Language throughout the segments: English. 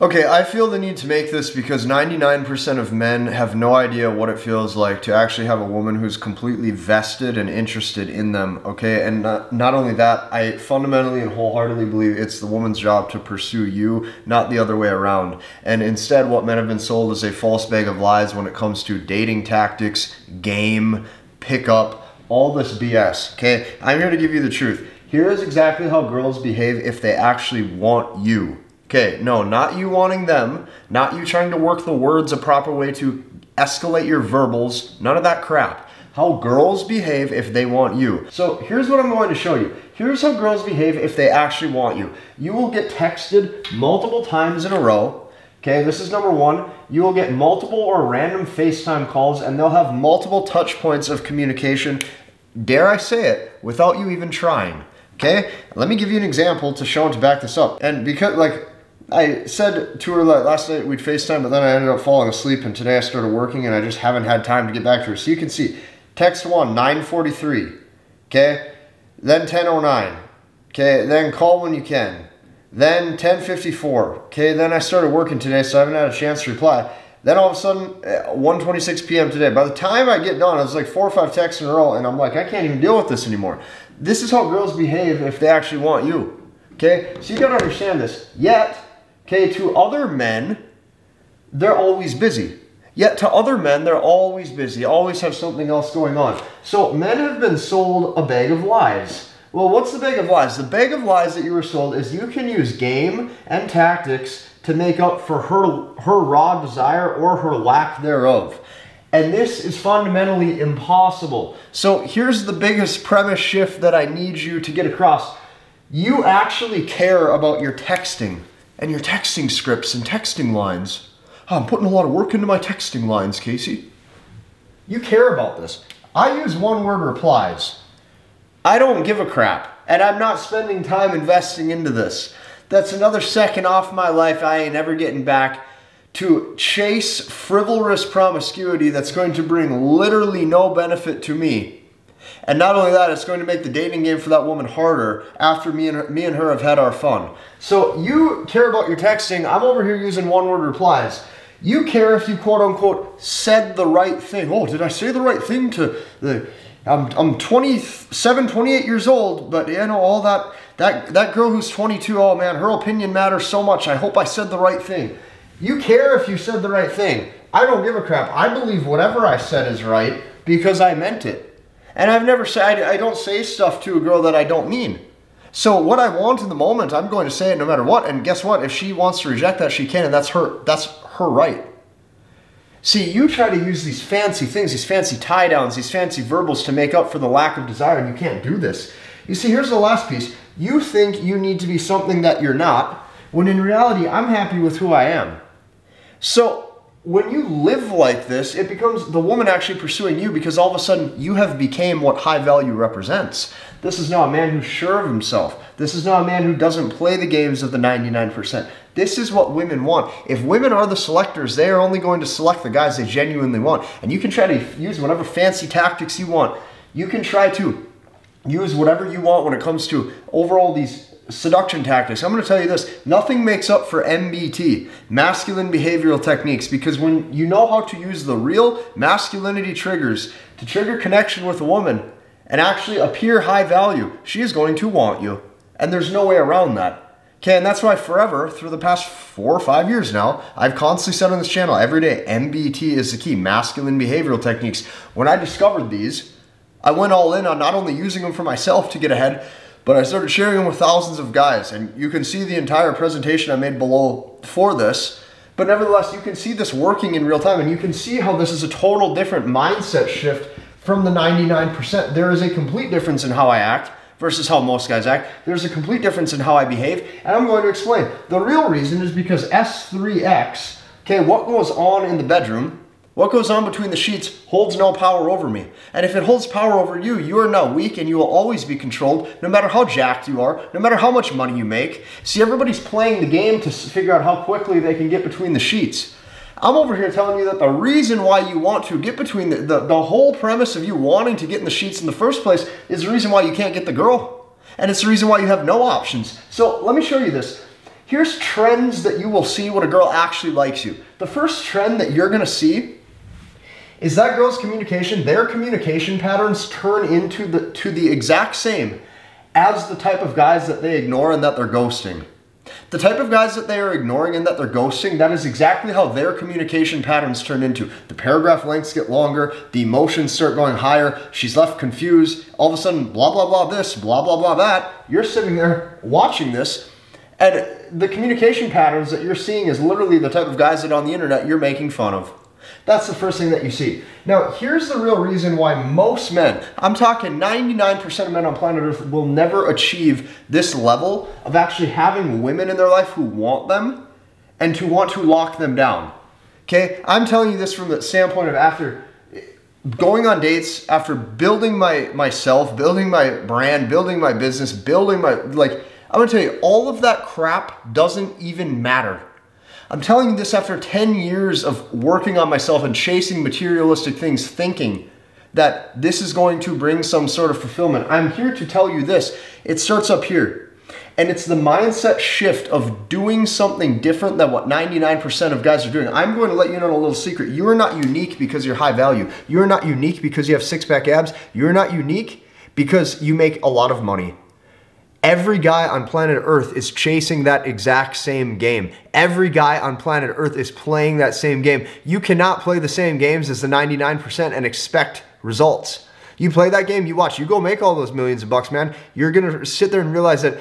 Okay, I feel the need to make this because 99% of men have no idea what it feels like to actually have a woman who's completely vested and interested in them, okay? And not, not only that, I fundamentally and wholeheartedly believe it's the woman's job to pursue you, not the other way around. And instead, what men have been sold is a false bag of lies when it comes to dating tactics, game, pickup, all this BS, okay? I'm here to give you the truth. Here is exactly how girls behave if they actually want you. Okay, no, not you wanting them, not you trying to work the words a proper way to escalate your verbals, none of that crap. How girls behave if they want you. So here's what I'm going to show you. Here's how girls behave if they actually want you. You will get texted multiple times in a row. Okay, this is number one. You will get multiple or random FaceTime calls, and they'll have multiple touch points of communication, dare I say it, without you even trying. Okay, let me give you an example to show and to back this up. And because, like, I said to her last night we'd FaceTime, but then I ended up falling asleep, and today I started working, and I just haven't had time to get back to her. So you can see, text one, 943, okay? Then 1009, okay? Then call when you can. Then 1054, okay? Then I started working today, so I haven't had a chance to reply. Then all of a sudden, eh, 1:26 p.m. today. By the time I get done, it's like four or five texts in a row, and I'm like, I can't even deal with this anymore. This is how girls behave if they actually want you. Okay, so you gotta understand this. Yet, Okay, to other men, they're always busy. Yet to other men, they're always busy, always have something else going on. So men have been sold a bag of lies. Well, what's the bag of lies? The bag of lies that you were sold is you can use game and tactics to make up for her her raw desire or her lack thereof. And this is fundamentally impossible. So here's the biggest premise shift that I need you to get across. You actually care about your texting and your texting scripts and texting lines. Oh, I'm putting a lot of work into my texting lines, Casey. You care about this. I use one word replies. I don't give a crap, and I'm not spending time investing into this. That's another second off my life I ain't ever getting back to chase frivolous promiscuity that's going to bring literally no benefit to me and not only that, it's going to make the dating game for that woman harder after me and her, me and her have had our fun. So you care about your texting. I'm over here using one word replies. You care if you quote unquote said the right thing. Oh, did I say the right thing to the I'm, I'm 27, 28 years old, but you know, all that, that, that girl who's 22, oh man, her opinion matters so much. I hope I said the right thing. You care if you said the right thing. I don't give a crap. I believe whatever I said is right because I meant it. And I've never said, I, don't say stuff to a girl that I don't mean. So what I want in the moment, I'm going to say it no matter what. And guess what? If she wants to reject that, she can, and that's her that's her right. See, you try to use these fancy things, these fancy tie downs, these fancy verbals to make up for the lack of desire, and you can't do this. You see, here's the last piece. You think you need to be something that you're not, when in reality, I'm happy with who I am. So when you live like this, it becomes the woman actually pursuing you because all of a sudden you have became what high value represents. This is now a man who's sure of himself. This is now a man who doesn't play the games of the 99%. This is what women want. If women are the selectors, they are only going to select the guys they genuinely want. And you can try to use whatever fancy tactics you want. You can try to use whatever you want when it comes to overall these seduction tactics. I'm going to tell you this nothing makes up for MBT, masculine behavioral techniques, because when you know how to use the real masculinity triggers to trigger connection with a woman and actually appear high value, she is going to want you. And there's no way around that. Okay, and that's why forever, through the past four or five years now, I've constantly said on this channel every day MBT is the key, masculine behavioral techniques. When I discovered these, I went all in on not only using them for myself to get ahead, but I started sharing them with thousands of guys, and you can see the entire presentation I made below for this. But nevertheless, you can see this working in real time, and you can see how this is a total different mindset shift from the 99%. There is a complete difference in how I act versus how most guys act. There's a complete difference in how I behave, and I'm going to explain. The real reason is because S3X, okay, what goes on in the bedroom what goes on between the sheets holds no power over me. And if it holds power over you, you are now weak and you will always be controlled, no matter how jacked you are, no matter how much money you make. See, everybody's playing the game to figure out how quickly they can get between the sheets. I'm over here telling you that the reason why you want to get between the, the, the whole premise of you wanting to get in the sheets in the first place is the reason why you can't get the girl. And it's the reason why you have no options. So let me show you this. Here's trends that you will see when a girl actually likes you. The first trend that you're gonna see is that girl's communication, their communication patterns turn into the to the exact same as the type of guys that they ignore and that they're ghosting. The type of guys that they are ignoring and that they're ghosting, that is exactly how their communication patterns turn into. The paragraph lengths get longer, the emotions start going higher, she's left confused, all of a sudden, blah, blah, blah, this, blah, blah, blah, that. You're sitting there watching this, and the communication patterns that you're seeing is literally the type of guys that on the internet you're making fun of. That's the first thing that you see. Now, here's the real reason why most men, I'm talking 99% of men on planet Earth, will never achieve this level of actually having women in their life who want them and to want to lock them down. Okay? I'm telling you this from the standpoint of after going on dates, after building my myself, building my brand, building my business, building my like I'm gonna tell you, all of that crap doesn't even matter I'm telling you this after 10 years of working on myself and chasing materialistic things, thinking that this is going to bring some sort of fulfillment. I'm here to tell you this it starts up here. And it's the mindset shift of doing something different than what 99% of guys are doing. I'm going to let you know a little secret. You are not unique because you're high value. You're not unique because you have six pack abs. You're not unique because you make a lot of money. Every guy on planet Earth is chasing that exact same game. Every guy on planet Earth is playing that same game. You cannot play the same games as the 99% and expect results. You play that game, you watch, you go make all those millions of bucks, man. You're gonna sit there and realize that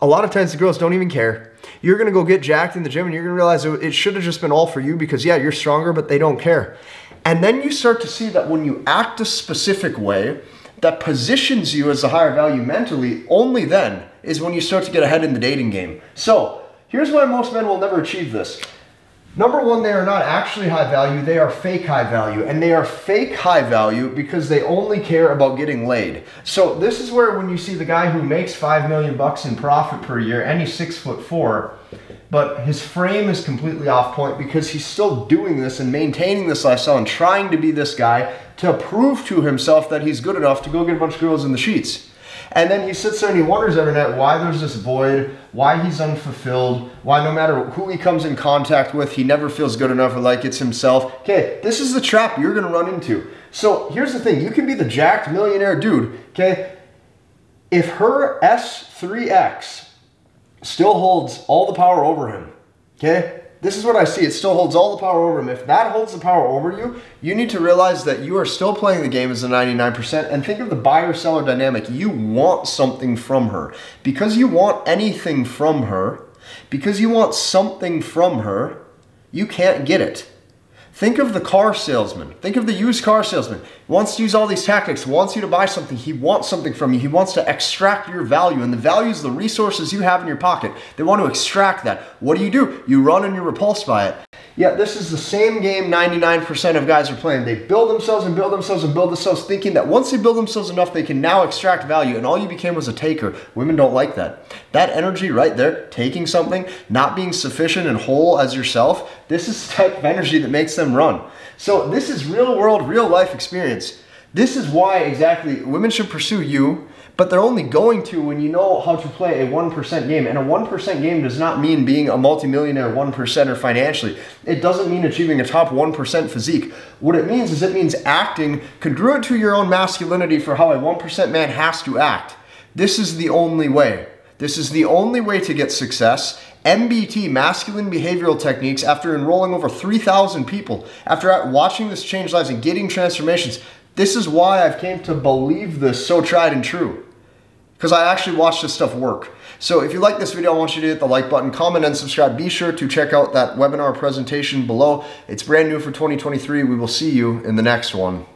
a lot of times the girls don't even care. You're gonna go get jacked in the gym and you're gonna realize it should have just been all for you because, yeah, you're stronger, but they don't care. And then you start to see that when you act a specific way, that positions you as a higher value mentally only then is when you start to get ahead in the dating game. So, here's why most men will never achieve this. Number one, they are not actually high value, they are fake high value. And they are fake high value because they only care about getting laid. So this is where when you see the guy who makes five million bucks in profit per year and he's six foot four, but his frame is completely off point because he's still doing this and maintaining this lifestyle and trying to be this guy to prove to himself that he's good enough to go get a bunch of girls in the sheets. And then he sits there and he wonders every night why there's this void, why he's unfulfilled, why no matter who he comes in contact with, he never feels good enough or like it's himself. Okay, this is the trap you're gonna run into. So here's the thing you can be the jacked millionaire dude, okay? If her S3X still holds all the power over him, okay? This is what I see. It still holds all the power over him. If that holds the power over you, you need to realize that you are still playing the game as a 99% and think of the buyer seller dynamic. You want something from her. Because you want anything from her, because you want something from her, you can't get it. Think of the car salesman. Think of the used car salesman. He wants to use all these tactics, wants you to buy something. He wants something from you. He wants to extract your value. And the value is the resources you have in your pocket. They want to extract that. What do you do? You run and you're repulsed by it. Yeah, this is the same game 99% of guys are playing. They build themselves and build themselves and build themselves, thinking that once they build themselves enough, they can now extract value. And all you became was a taker. Women don't like that. That energy right there, taking something, not being sufficient and whole as yourself, this is the type of energy that makes them run. So this is real world, real life experience. This is why exactly women should pursue you but they're only going to when you know how to play a 1% game. And a 1% game does not mean being a multimillionaire 1%er financially. It doesn't mean achieving a top 1% physique. What it means is it means acting congruent to your own masculinity for how a 1% man has to act. This is the only way. This is the only way to get success. MBT, masculine behavioral techniques, after enrolling over 3,000 people, after watching this change lives and getting transformations, this is why I've came to believe this so tried and true. Because I actually watched this stuff work. So if you like this video, I want you to hit the like button, comment, and subscribe. Be sure to check out that webinar presentation below. It's brand new for 2023. We will see you in the next one.